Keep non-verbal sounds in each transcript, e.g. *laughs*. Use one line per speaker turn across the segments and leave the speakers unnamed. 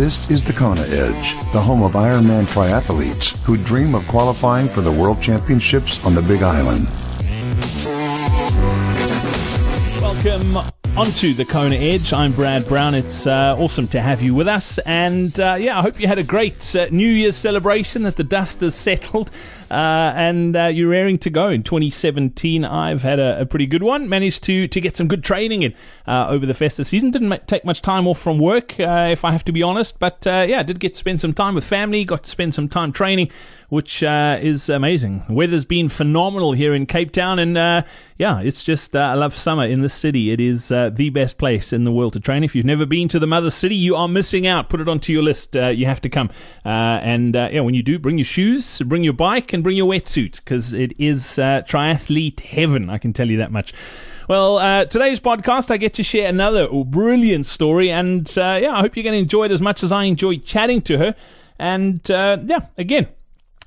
This is the Kona Edge, the home of Ironman triathletes who dream of qualifying for the World Championships on the Big Island.
Welcome onto the Kona Edge. I'm Brad Brown. It's uh, awesome to have you with us. And uh, yeah, I hope you had a great uh, New Year's celebration, that the dust has settled. Uh, and uh, you're raring to go in 2017. I've had a, a, pretty good one. Managed to to get some good training in uh, over the festive season. Didn't take much time off from work, if I have to be honest. But yeah, I did get to spend some time with family. Got to spend some time training which uh, is amazing. The weather's been phenomenal here in Cape Town, and uh, yeah, it's just uh, I love summer in this city. It is uh, the best place in the world to train. If you've never been to the mother city, you are missing out. Put it onto your list. Uh, you have to come, uh, and yeah, when you do, bring your shoes, bring your bike, and bring your wetsuit because it is triathlete heaven. I can tell you that much. Well, uh, today's podcast, I get to share another brilliant story, and uh, yeah, I hope you're going to enjoy it as much as I enjoyed chatting to her. And uh, yeah, again,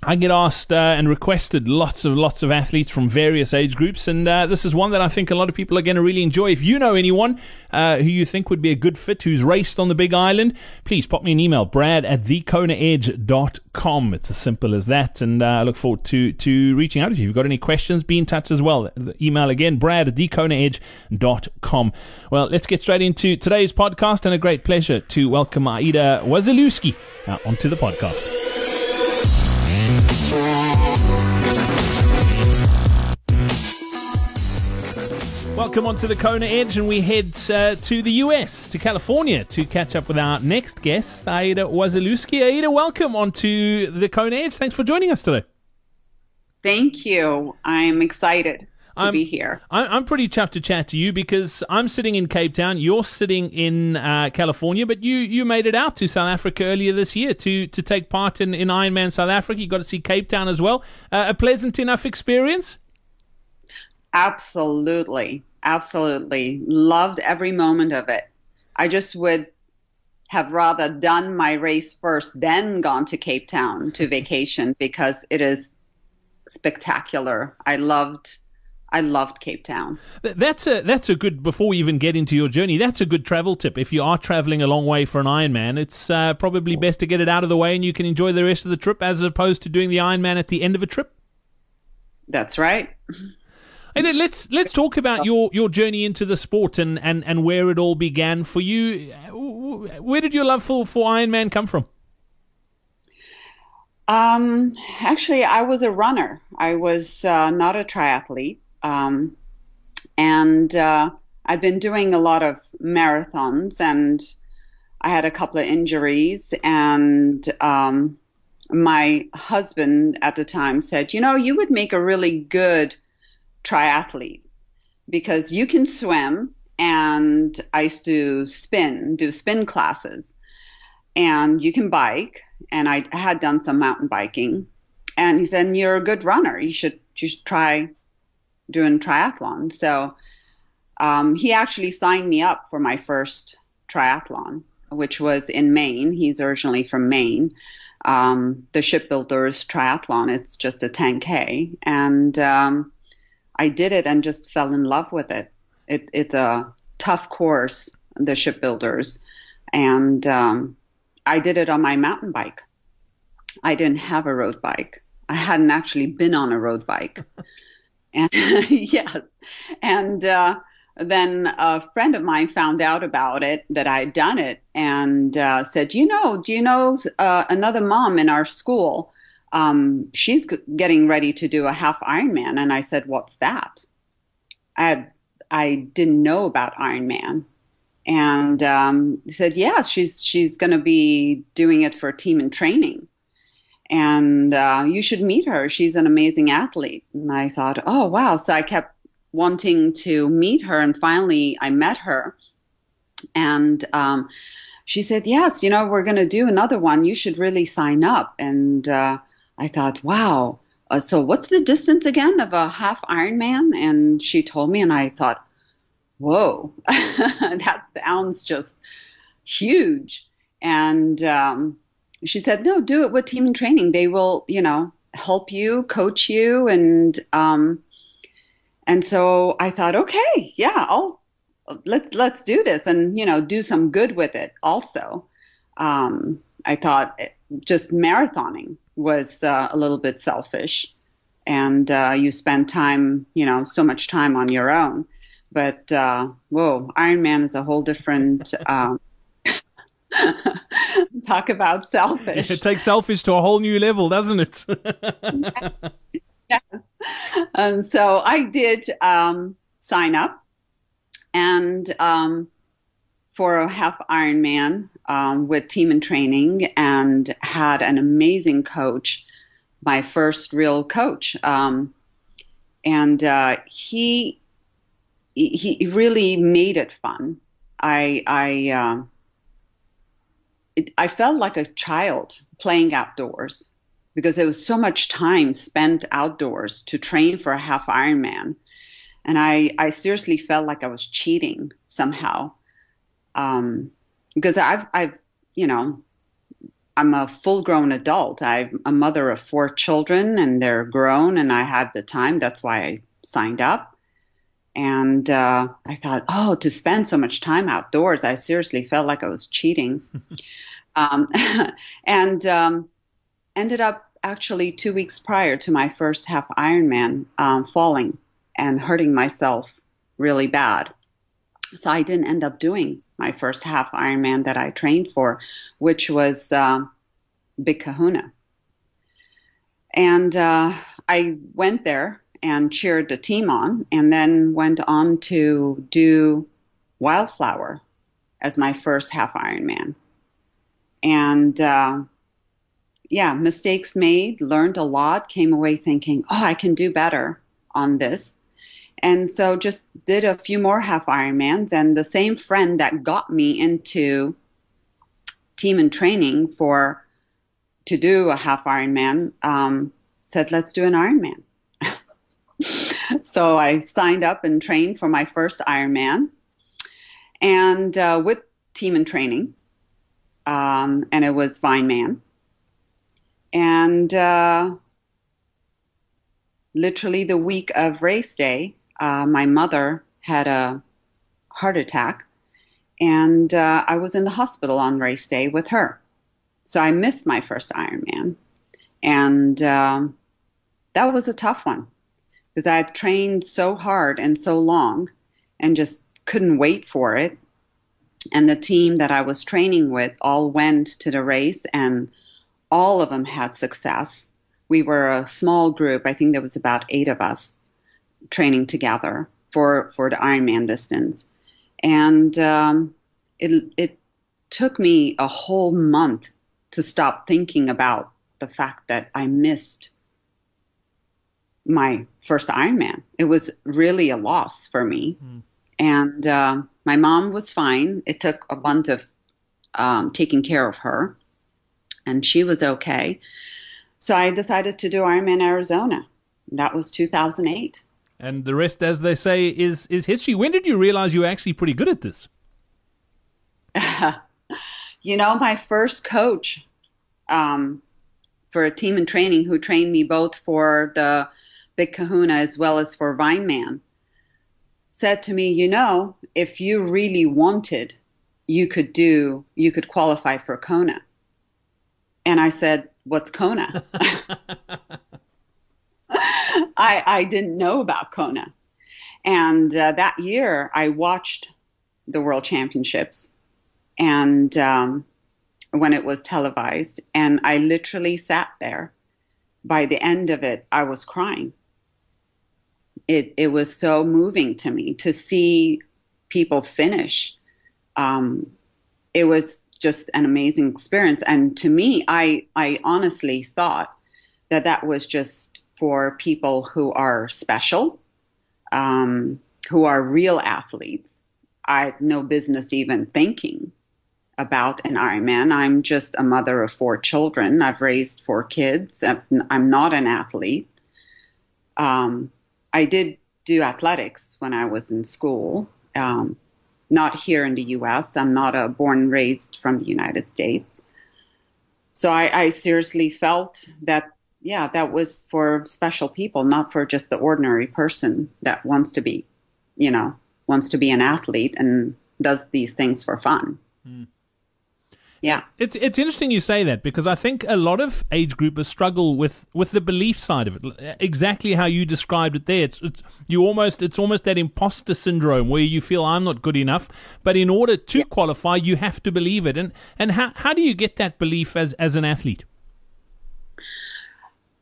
I get asked uh, and requested lots of lots of athletes from various age groups, and uh, this is one that I think a lot of people are going to really enjoy. If you know anyone uh, who you think would be a good fit, who's raced on the Big Island, please pop me an email, brad at thekonaedge.com. It's as simple as that, and uh, I look forward to to reaching out if you've got any questions. Be in touch as well. The email again, brad at thekonaedge.com. Well, let's get straight into today's podcast, and a great pleasure to welcome Aida Wasilewsky uh, onto the podcast. Welcome onto the Kona Edge, and we head uh, to the US, to California, to catch up with our next guest, Aida Wasilewsky. Aida, welcome onto the Kona Edge. Thanks for joining us today.
Thank you. I'm excited to
I'm,
be here.
I'm pretty chuffed to chat to you because I'm sitting in Cape Town. You're sitting in uh, California, but you, you made it out to South Africa earlier this year to, to take part in, in Ironman South Africa. You got to see Cape Town as well. Uh, a pleasant enough experience?
Absolutely. Absolutely. Loved every moment of it. I just would have rather done my race first, then gone to Cape Town to vacation because it is spectacular. I loved I loved Cape Town.
That's a that's a good. Before we even get into your journey, that's a good travel tip. If you are traveling a long way for an Ironman, it's uh, probably best to get it out of the way, and you can enjoy the rest of the trip as opposed to doing the Ironman at the end of a trip.
That's right.
And let's let's talk about your, your journey into the sport and, and, and where it all began for you. Where did your love for, for Ironman come from?
Um, actually, I was a runner. I was uh, not a triathlete, um, and uh, I've been doing a lot of marathons, and I had a couple of injuries, and um, my husband at the time said, "You know, you would make a really good." Triathlete because you can swim and I used to spin, do spin classes, and you can bike. And I had done some mountain biking. And he said, "You're a good runner. You should should try doing triathlon." So um, he actually signed me up for my first triathlon, which was in Maine. He's originally from Maine. Um, the shipbuilders triathlon. It's just a 10k, and um, I did it and just fell in love with it. it it's a tough course, the shipbuilders, and um, I did it on my mountain bike. I didn't have a road bike. I hadn't actually been on a road bike. *laughs* and *laughs* yes, and uh, then a friend of mine found out about it that I had done it and uh, said, "You know, do you know uh, another mom in our school um, she's getting ready to do a half Ironman. And I said, what's that? I, I didn't know about Ironman. And um, said, yeah, she's, she's going to be doing it for team in training. And uh, you should meet her. She's an amazing athlete. And I thought, oh, wow. So I kept wanting to meet her. And finally, I met her. And um, she said, yes, you know, we're going to do another one. You should really sign up. And uh, I thought, wow. Uh, so what's the distance again of a half Ironman? And she told me, and I thought, whoa, *laughs* that sounds just huge. And um, she said, no, do it with team in training. They will, you know, help you, coach you, and um, and so I thought, okay, yeah, I'll let's let's do this, and you know, do some good with it also. Um, I thought just marathoning was uh, a little bit selfish, and uh, you spend time, you know, so much time on your own. But uh, whoa, Ironman is a whole different. Um, *laughs* talk about selfish.
It takes selfish to a whole new level, doesn't it? *laughs*
yeah. And so I did um, sign up, and um, for a half Ironman um, with team in training, and had an amazing coach, my first real coach, um, and uh, he he really made it fun. I I uh, it, I felt like a child playing outdoors because there was so much time spent outdoors to train for a half Ironman, and I I seriously felt like I was cheating somehow, um, because I've I've you know I'm a full grown adult. I'm a mother of four children and they're grown and I had the time. That's why I signed up. And uh, I thought, oh, to spend so much time outdoors, I seriously felt like I was cheating. *laughs* um, *laughs* and um, ended up actually two weeks prior to my first half Ironman um, falling and hurting myself really bad. So I didn't end up doing my first half Ironman that I trained for, which was uh, Big Kahuna. And uh, I went there and cheered the team on, and then went on to do Wildflower as my first half Ironman. And uh, yeah, mistakes made, learned a lot, came away thinking, oh, I can do better on this. And so just did a few more half Ironmans. And the same friend that got me into team in training for to do a half Ironman um, said, let's do an Ironman. *laughs* so I signed up and trained for my first Ironman, and uh, with team in training, um, and it was Vineman, and uh, literally the week of race day, uh, my mother had a heart attack, and uh, I was in the hospital on race day with her, so I missed my first Ironman, and um, that was a tough one because I had trained so hard and so long and just couldn't wait for it. And the team that I was training with all went to the race and all of them had success. We were a small group. I think there was about eight of us training together for, for the Ironman distance. And um, it, it took me a whole month to stop thinking about the fact that I missed my first Ironman. It was really a loss for me. Mm. And uh, my mom was fine. It took a month of um, taking care of her, and she was okay. So I decided to do Ironman Arizona. That was 2008.
And the rest, as they say, is is history. When did you realize you were actually pretty good at this? *laughs*
you know, my first coach um, for a team in training who trained me both for the Big Kahuna as well as for Vineman, said to me, you know, if you really wanted, you could do, you could qualify for Kona. And I said, what's Kona? *laughs* *laughs* I, I didn't know about Kona. And uh, that year I watched the World Championships and um, when it was televised, and I literally sat there. By the end of it, I was crying it, it was so moving to me to see people finish. Um, it was just an amazing experience. And to me, I, I honestly thought that that was just for people who are special, um, who are real athletes. I had no business even thinking about an Ironman. I'm just a mother of four children. I've raised four kids. I'm not an athlete. Um, I did do athletics when I was in school. Um, not here in the U.S. I'm not a born raised from the United States. So I, I seriously felt that, yeah, that was for special people, not for just the ordinary person that wants to be, you know, wants to be an athlete and does these things for fun. Mm. Yeah.
It's it's interesting you say that because I think a lot of age groupers struggle with, with the belief side of it. Exactly how you described it there. It's it's you almost it's almost that imposter syndrome where you feel I'm not good enough, but in order to yeah. qualify you have to believe it. And and how how do you get that belief as as an athlete?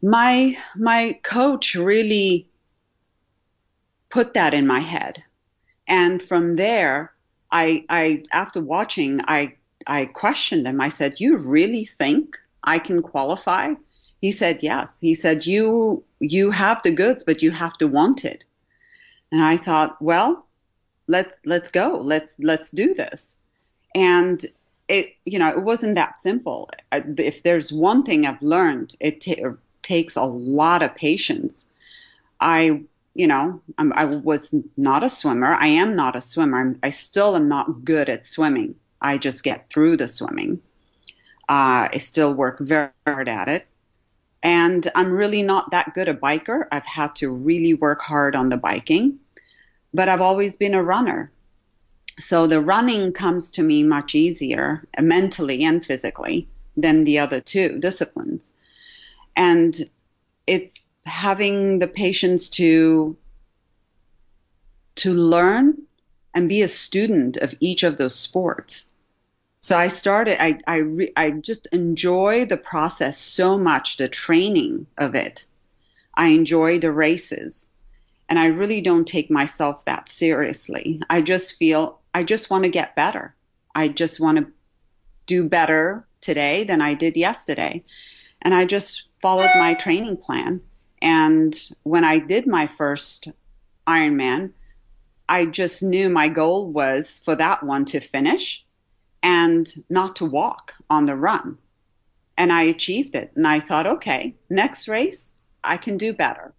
My my coach really put that in my head. And from there, I I after watching I I questioned him. I said, "You really think I can qualify?" He said, "Yes." He said, "You you have the goods, but you have to want it." And I thought, "Well, let's let's go. Let's let's do this." And it you know it wasn't that simple. Uh, if there's one thing I've learned, it takes a lot of patience. I you know I'm, i was not a swimmer. I am not a swimmer. I'm, I still am not good at swimming. I just get through the swimming. Uh, I still work very hard at it. And I'm really not that good a biker. I've had to really work hard on the biking, but I've always been a runner. So the running comes to me much easier mentally and physically than the other two disciplines. And it's having the patience to to learn and be a student of each of those sports so I started, I, I, re, I just enjoy the process so much, the training of it. I enjoy the races and I really don't take myself that seriously. I just feel, I just want to get better. I just want to do better today than I did yesterday. And I just followed my training plan. And when I did my first Ironman, I just knew my goal was for that one to finish and not to walk on the run. And I achieved it. And I thought, okay, next race, I can do better.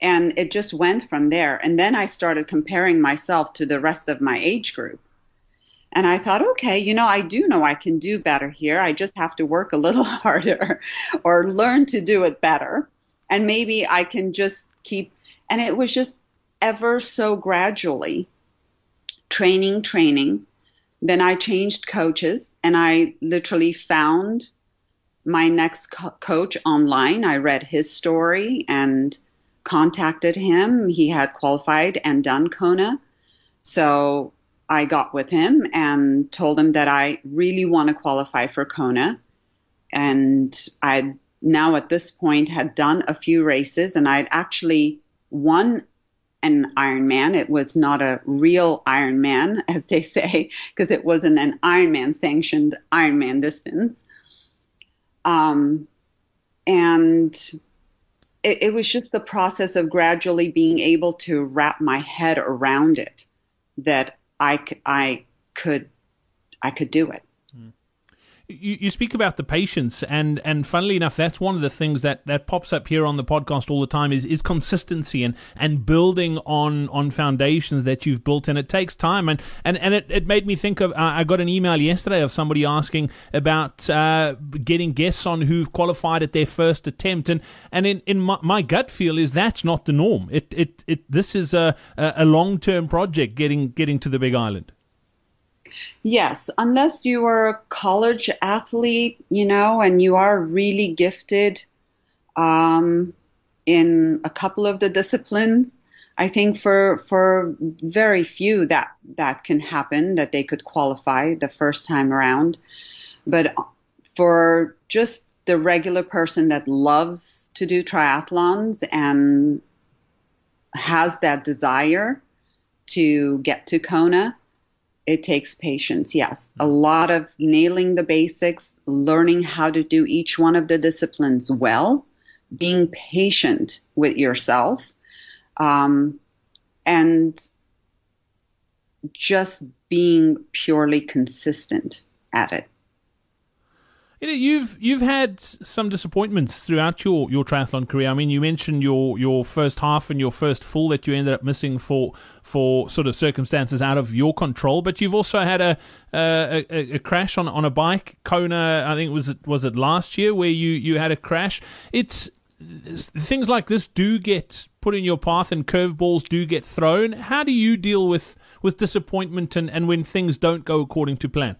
And it just went from there. And then I started comparing myself to the rest of my age group. And I thought, okay, you know, I do know I can do better here. I just have to work a little *laughs* harder or learn to do it better. And maybe I can just keep, and it was just ever so gradually training, training, then I changed coaches and I literally found my next co- coach online. I read his story and contacted him. He had qualified and done Kona. So I got with him and told him that I really want to qualify for Kona. And I now at this point had done a few races and I'd actually won an Ironman. It was not a real Ironman, *laughs* as they say, because it wasn't an Ironman sanctioned Ironman distance. Um, and it, it was just the process of gradually being able to wrap my head around it that I, I could I could do it
you, you speak about the patience, and and funnily enough, that's one of the things that, that pops up here on the podcast all the time is is consistency and, and building on on foundations that you've built, and it takes time. And and, and it, it made me think of uh, I got an email yesterday of somebody asking about uh, getting guests on who've qualified at their first attempt, and and in, in my, my gut feel is that's not the norm. It it, it this is a a long term project getting getting to the Big Island.
Yes, unless you are a college athlete, you know, and you are really gifted um, in a couple of the disciplines. I think for for very few that that can happen that they could qualify the first time around, but for just the regular person that loves to do triathlons and has that desire to get to Kona, it takes patience, yes. A lot of nailing the basics, learning how to do each one of the disciplines well, being patient with yourself, um, and just being purely consistent at it.
You've you've had some disappointments throughout your, your triathlon career. I mean, you mentioned your, your first half and your first full that you ended up missing for for sort of circumstances out of your control. But you've also had a a, a, a crash on on a bike, Kona. I think was it was it last year where you you had a crash. It's things like this do get put in your path and curveballs do get thrown. How do you deal with with disappointment and, and when things don't go according to plan?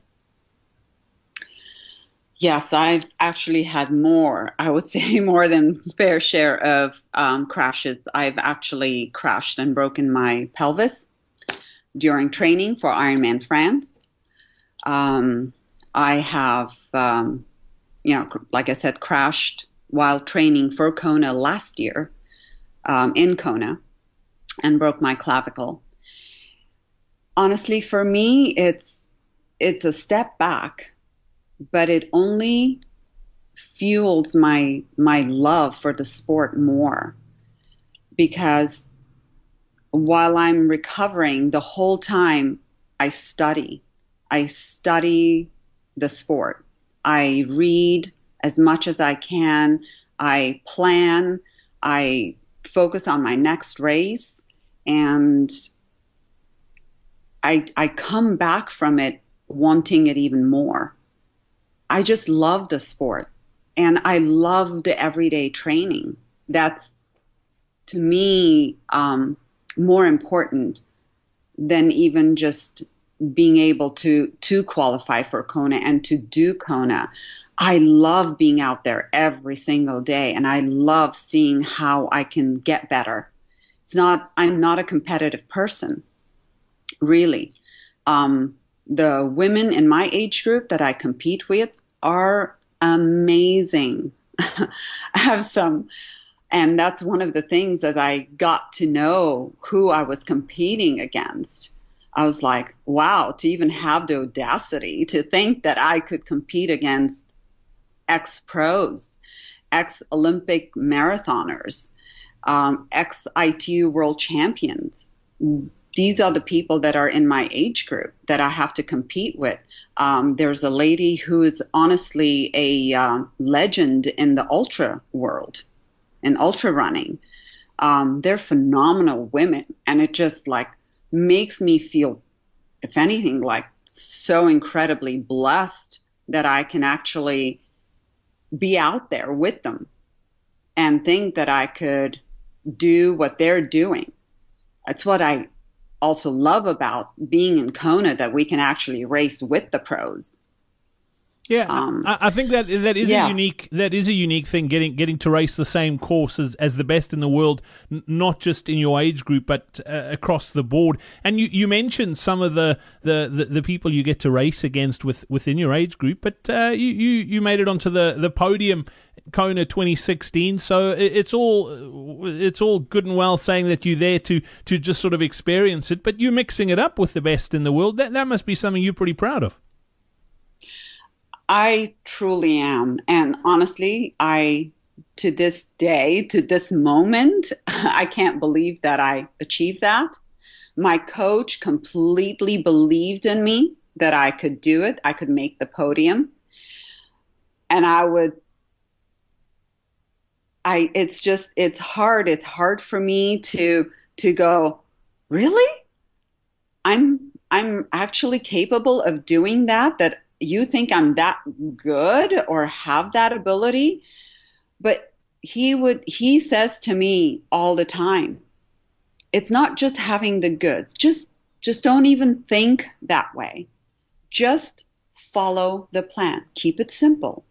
Yes, I've actually had more. I would *laughs* say more than fair share of um, crashes. I've actually crashed and broken my pelvis during training for Ironman France. Um, I have, um, you know, like I said, crashed while training for Kona last year um, in Kona and broke my clavicle. Honestly, for me, it's it's a step back but it only fuels my my love for the sport more because while I'm recovering the whole time I study. I study the sport. I read as much as I can. I plan. I focus on my next race and I I come back from it wanting it even more I just love the sport and I love the everyday training. That's to me um, more important than even just being able to to qualify for Kona and to do Kona. I love being out there every single day and I love seeing how I can get better. It's not I'm not a competitive person, really. Um, the women in my age group that I compete with, are amazing. *laughs* I have some, and that's one of the things as I got to know who I was competing against. I was like, wow, to even have the audacity to think that I could compete against ex pros, ex Olympic marathoners, um, ex ITU world champions these are the people that are in my age group that I have to compete with. Um, there's a lady who is honestly a uh, legend in the ultra world, in ultra running. Um, they're phenomenal women, and it just like makes me feel, if anything, like so incredibly blessed that I can actually be out there with them and think that I could do what they're doing. That's what I also love about being in Kona that we can actually race with the pros.
Yeah, um, I, I, think that that is a unique that is a unique thing getting getting to race the same course as, as the best in the world, n- not just in your age group but uh, across the board. And you, you mentioned some of the, the, the, the, people you get to race against with, within your age group, but uh, you, you you made it onto the, the podium Kona 2016. So it's all it's all good and well saying that you're there to to just sort of experience it, but you're mixing it up with the best in the world. That that must be something you're pretty proud of.
I truly am, and honestly, I to this day, to this moment, *laughs* I can't believe that I achieved that. My coach completely believed in me that I could do it. I could make the podium. And I would I it's just it's hard. It's hard for me to to go, really? I'm I'm actually capable of doing that that you think I'm that good or have that ability? But he would he says to me all the time, it's not just having the goods. Just just don't even think that way. Just follow the plan. Keep it simple.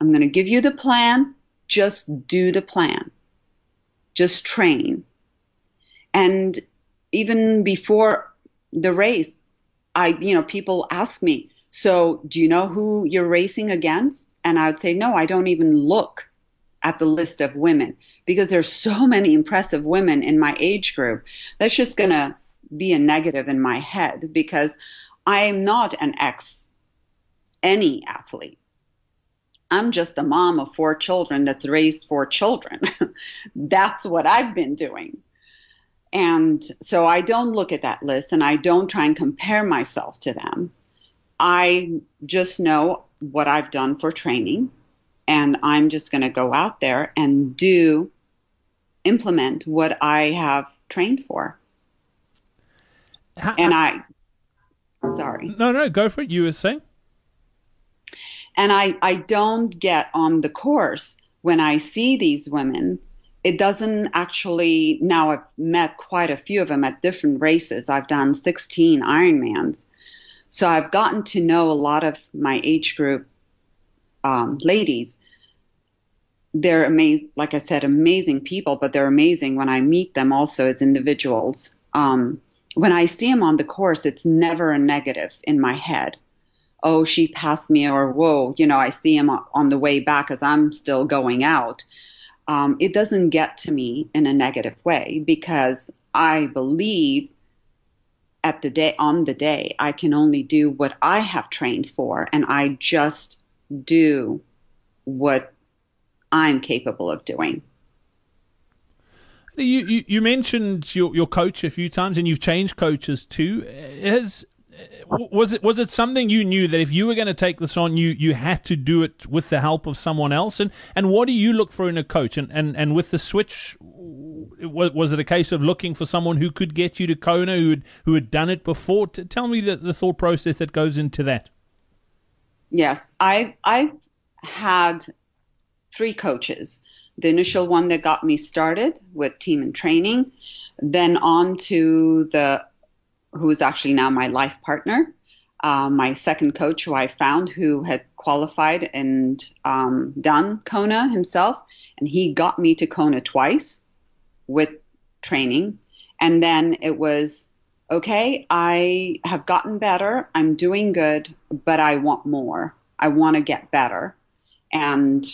I'm going to give you the plan just do the plan. Just train. And even before the race, I, you know, people ask me, so do you know who you're racing against? And I would say, no, I don't even look at the list of women because there's so many impressive women in my age group. That's just going to be a negative in my head because I am not an ex any athlete. I'm just a mom of four children that's raised four children. *laughs* that's what I've been doing. And so I don't look at that list and I don't try and compare myself to them. I just know what I've done for training and I'm just going to go out there and do, implement what I have trained for. How, and I, sorry.
No, no, go for it. You were saying?
And I, I don't get on the course when I see these women. It doesn't actually, now I've met quite a few of them at different races. I've done 16 Ironmans. So I've gotten to know a lot of my age group um, ladies, they're amazing. Like I said, amazing people, but they're amazing when I meet them also as individuals. Um, when I see them on the course, it's never a negative in my head. Oh, she passed me, or whoa, you know, I see him on the way back as I'm still going out. Um, it doesn't get to me in a negative way because I believe at the day on the day I can only do what I have trained for, and I just do what I'm capable of doing.
You, you, you mentioned your, your coach a few times, and you've changed coaches too. Has was it was it something you knew that if you were going to take this on, you you had to do it with the help of someone else? And and what do you look for in a coach? And and, and with the switch, was, was it a case of looking for someone who could get you to Kona, who had who had done it before? Tell me the, the thought process that goes into that.
Yes, I I had three coaches. The initial one that got me started with team in training, then on to the who is actually now my life partner, uh, my second coach who I found who had qualified and um, done Kona himself, and he got me to Kona twice with training, and then it was okay. I have gotten better. I'm doing good, but I want more. I want to get better, and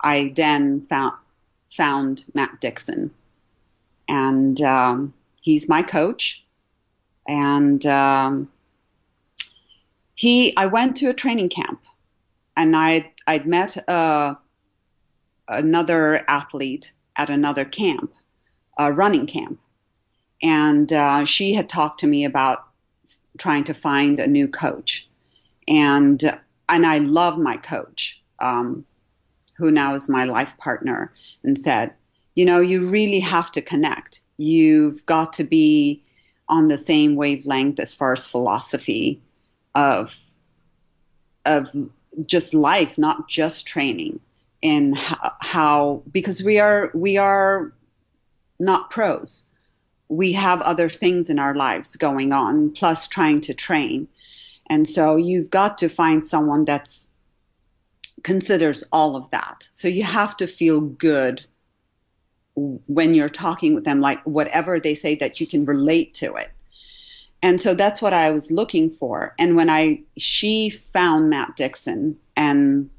I then found found Matt Dixon, and um, he's my coach. And um, he, I went to a training camp, and I I'd met uh, another athlete at another camp, a running camp, and uh, she had talked to me about trying to find a new coach, and and I love my coach. Um, who now is my life partner, and said, you know, you really have to connect. You've got to be on the same wavelength as far as philosophy of of just life, not just training, and how, how because we are we are not pros. We have other things in our lives going on, plus trying to train. And so you've got to find someone that's considers all of that. So you have to feel good when you're talking with them, like whatever they say that you can relate to it. And so that's what I was looking for. And when I, she found Matt Dixon and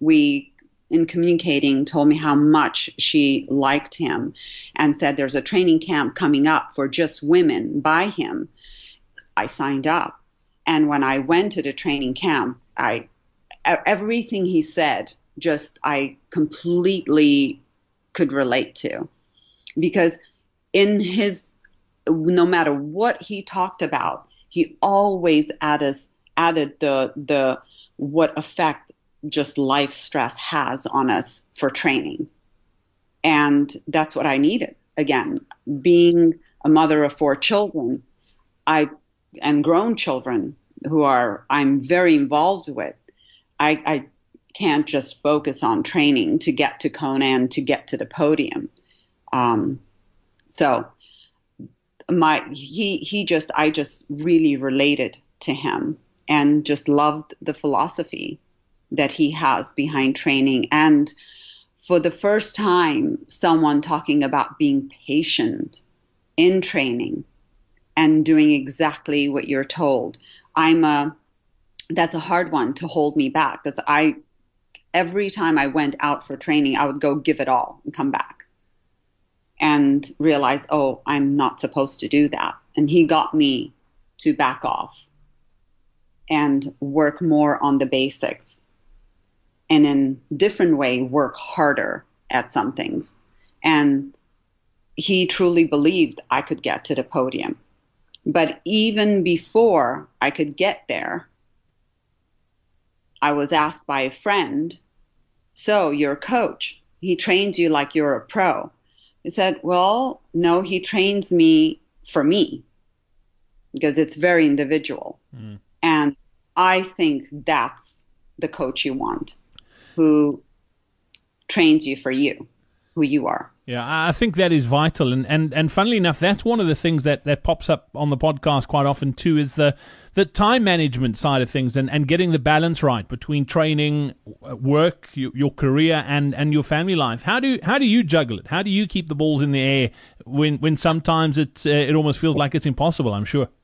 we, in communicating, told me how much she liked him and said there's a training camp coming up for just women by him. I signed up. And when I went to the training camp, I everything he said, just I completely could relate to. Because in his, no matter what he talked about, he always added, added the, the, what effect just life stress has on us for training. And that's what I needed. Again, being a mother of four children, I, and grown children who are, I'm very involved with. I, I can't just focus on training to get to Kona and to get to the podium. Um, so my he he just I just really related to him and just loved the philosophy that he has behind training and for the first time someone talking about being patient in training and doing exactly what you're told. I'm a that's a hard one to hold me back because I every time I went out for training, I would go give it all and come back and realize, oh, I'm not supposed to do that. And he got me to back off and work more on the basics and in different way work harder at some things. And he truly believed I could get to the podium. But even before I could get there, I was asked by a friend, So, you're a coach. He trains you like you're a pro. I said, Well, no, he trains me for me because it's very individual. Mm. And I think that's the coach you want who trains you for you, who you are.
Yeah, I think that is vital, and, and, and funnily enough, that's one of the things that, that pops up on the podcast quite often too is the the time management side of things and, and getting the balance right between training, work, your, your career, and, and your family life. How do how do you juggle it? How do you keep the balls in the air when when sometimes it uh, it almost feels like it's impossible? I'm sure. *laughs*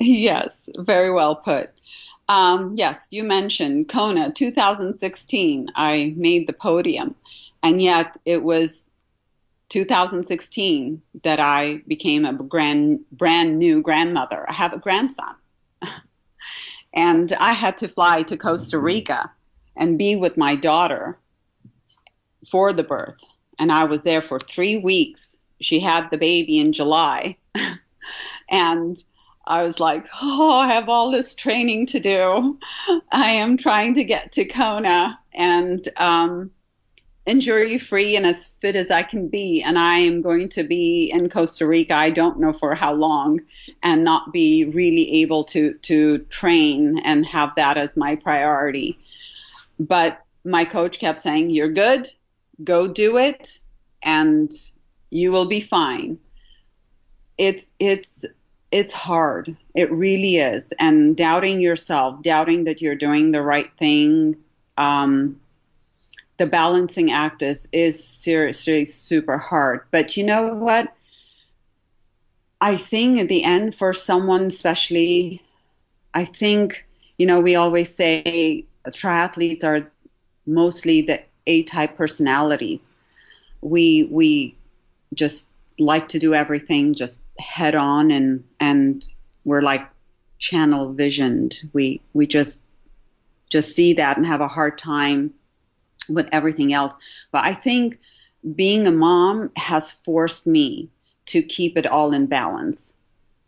Yes, very well put. Um, yes, you mentioned Kona 2016. I made the podium and yet it was 2016 that I became a grand, brand new grandmother. I have a grandson. *laughs* and I had to fly to Costa Rica and be with my daughter for the birth. And I was there for three weeks. She had the baby in July. *laughs* and I was like, oh, I have all this training to do. I am trying to get to Kona. And um, injury free and as fit as I can be. And I am going to be in Costa Rica. I don't know for how long and not be really able to, to train and have that as my priority. But my coach kept saying, you're good. Go do it and you will be fine. It's, it's, it's hard. It really is. And doubting yourself, doubting that you're doing the right thing, um, the balancing act is is seriously super hard. But you know what? I think at the end for someone especially, I think you know we always say triathletes are mostly the A-type personalities. We we just like to do everything just head on and and we're like channel visioned. We we just just see that and have a hard time with everything else. But I think being a mom has forced me to keep it all in balance.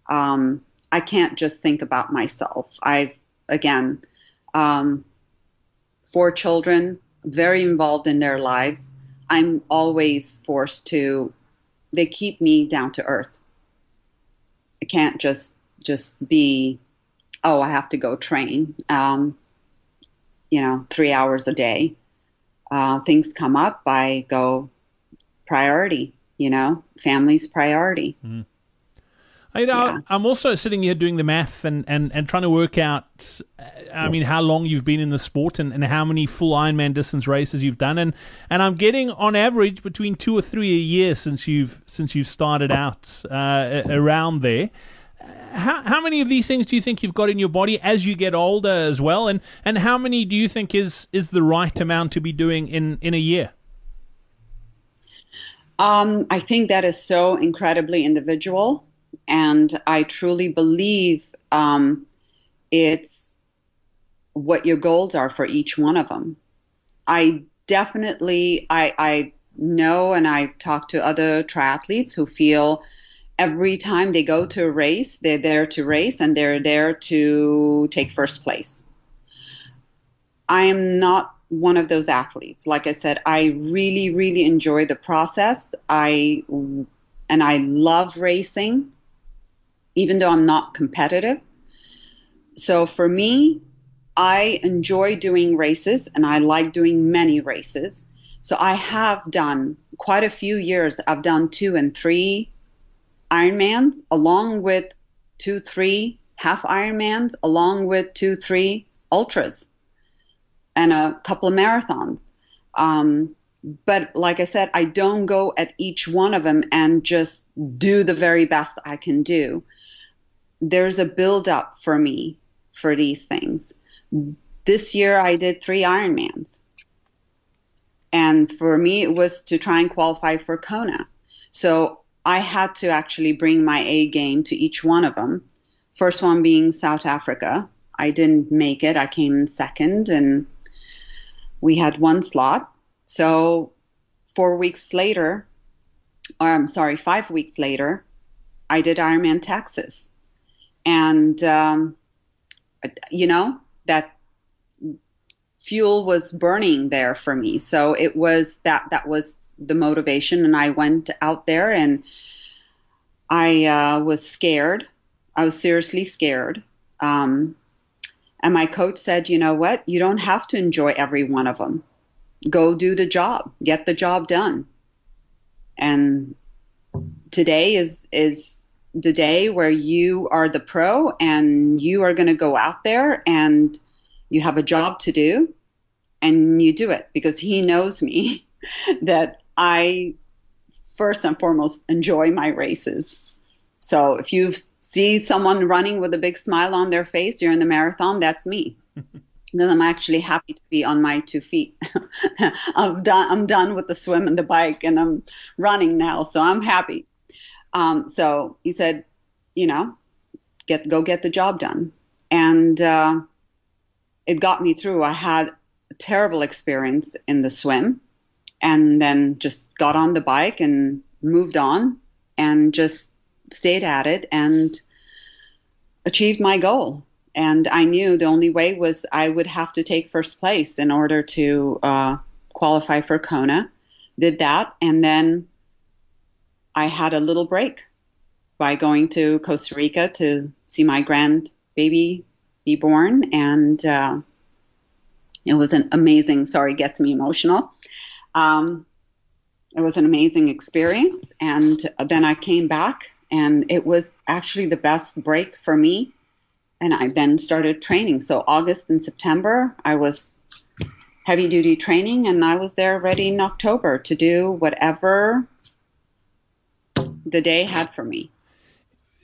Um, I can't just think about myself. I've, again, um, four children, very involved in their lives. I'm always forced to, they keep me down to earth. I can't just, just be, oh, I have to go train, um, you know, three hours a day uh, things come up, I go priority. You know, family's priority.
Mm. I, know, yeah. I'm also sitting here doing the math and, and, and trying to work out, I mean, how long you've been in the sport and, and how many full Ironman distance races you've done, and, and I'm getting on average between two or three a year since you've since you've started out uh, around there how, how many of these things do you think you've got in your body as you get older as well? And, and how many do you think is, is the right amount to be doing in, in a year?
Um, I think that is so incredibly individual. And I truly believe um, it's what your goals are for each one of them. I definitely, I, I know and I've talked to other triathletes who feel – every time they go to a race, they're there to race and they're there to take first place. I am not one of those athletes. Like I said, I really, really enjoy the process. I and I love racing, even though I'm not competitive. So for me, I enjoy doing races and I like doing many races. So I have done quite a few years. I've done two and three Ironmans, along with two, three half Ironmans, along with two, three ultras, and a couple of marathons. Um, but like I said, I don't go at each one of them and just do the very best I can do. There's a build up for me for these things. This year I did three Ironmans. And for me, it was to try and qualify for Kona. So I had to actually bring my A game to each one of them. First one being South Africa. I didn't make it. I came second and we had one slot. So four weeks later, or I'm sorry, five weeks later, I did Ironman Texas. And, um, you know, that fuel was burning there for me. So it was that, that was the motivation. And I went out there and I uh, was scared. I was seriously scared. Um, and my coach said, you know what? You don't have to enjoy every one of them. Go do the job, get the job done. And today is is the day where you are the pro and you are going to go out there and you have a job to do and you do it because he knows me *laughs* that I first and foremost enjoy my races. So if you see someone running with a big smile on their face during the marathon, that's me. *laughs* then I'm actually happy to be on my two feet. *laughs* I'm done. I'm done with the swim and the bike, and I'm running now, so I'm happy. Um, so he said, you know, get go get the job done, and uh, it got me through. I had a terrible experience in the swim, and then just got on the bike and moved on, and just stayed at it and achieved my goal. And I knew the only way was I would have to take first place in order to uh, qualify for Kona. Did that, and then I had a little break by going to Costa Rica to see my grandbaby be born, and uh, it was an amazing. Sorry, gets me emotional. Um, it was an amazing experience, and then I came back, and it was actually the best break for me. And I then started training. So August and September, I was heavy duty training, and I was there ready in October to do whatever the day had for me.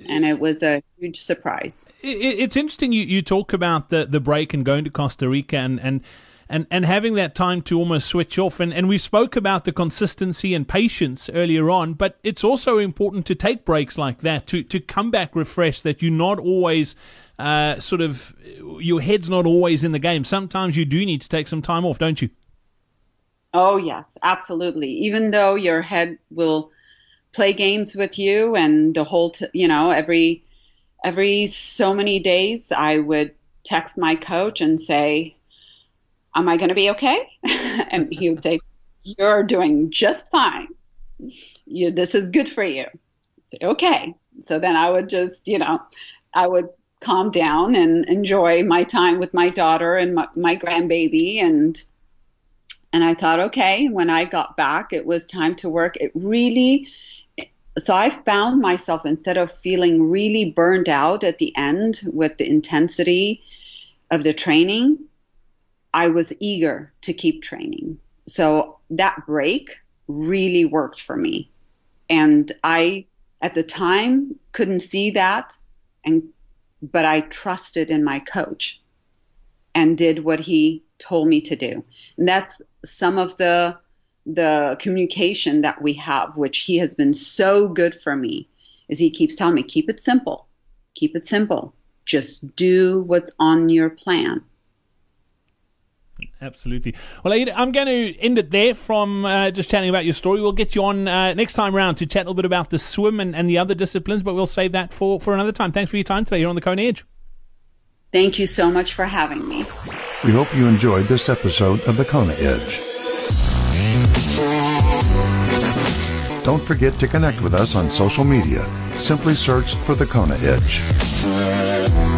And it was a huge surprise.
It's interesting you, you talk about the, the break and going to Costa Rica and, and and, and having that time to almost switch off. And, and we spoke about the consistency and patience earlier on, but it's also important to take breaks like that to, to come back refreshed, that you're not always uh, sort of, your head's not always in the game. Sometimes you do need to take some time off, don't you?
Oh, yes, absolutely. Even though your head will play games with you and the whole, t- you know, every, every so many days I would text my coach and say, am I going to be okay? *laughs* and he would say, you're doing just fine. You, this is good for you. Say, okay. So then I would just, you know, I would calm down and enjoy my time with my daughter and my, my grandbaby and and I thought, okay, when I got back, it was time to work. It really so I found myself instead of feeling really burned out at the end with the intensity of the training, I was eager to keep training. So that break really worked for me. And I, at the time, couldn't see that. And, but I trusted in my coach and did what he told me to do. And that's some of the the communication that we have, which he has been so good for me, is he keeps telling me, keep it simple, keep it simple, just do what's on your plan.
Absolutely. Well, I'm going to end it there from uh, just chatting about your story. We'll get you on uh, next time round to chat a little bit about the swim and, and the other disciplines, but we'll save that for, for another time. Thanks for your time today You're on the Kona Edge.
Thank you so much for having me.
We hope you enjoyed this episode of the Kona Edge. Don't forget to connect with us on social media. Simply search for the Kona Edge.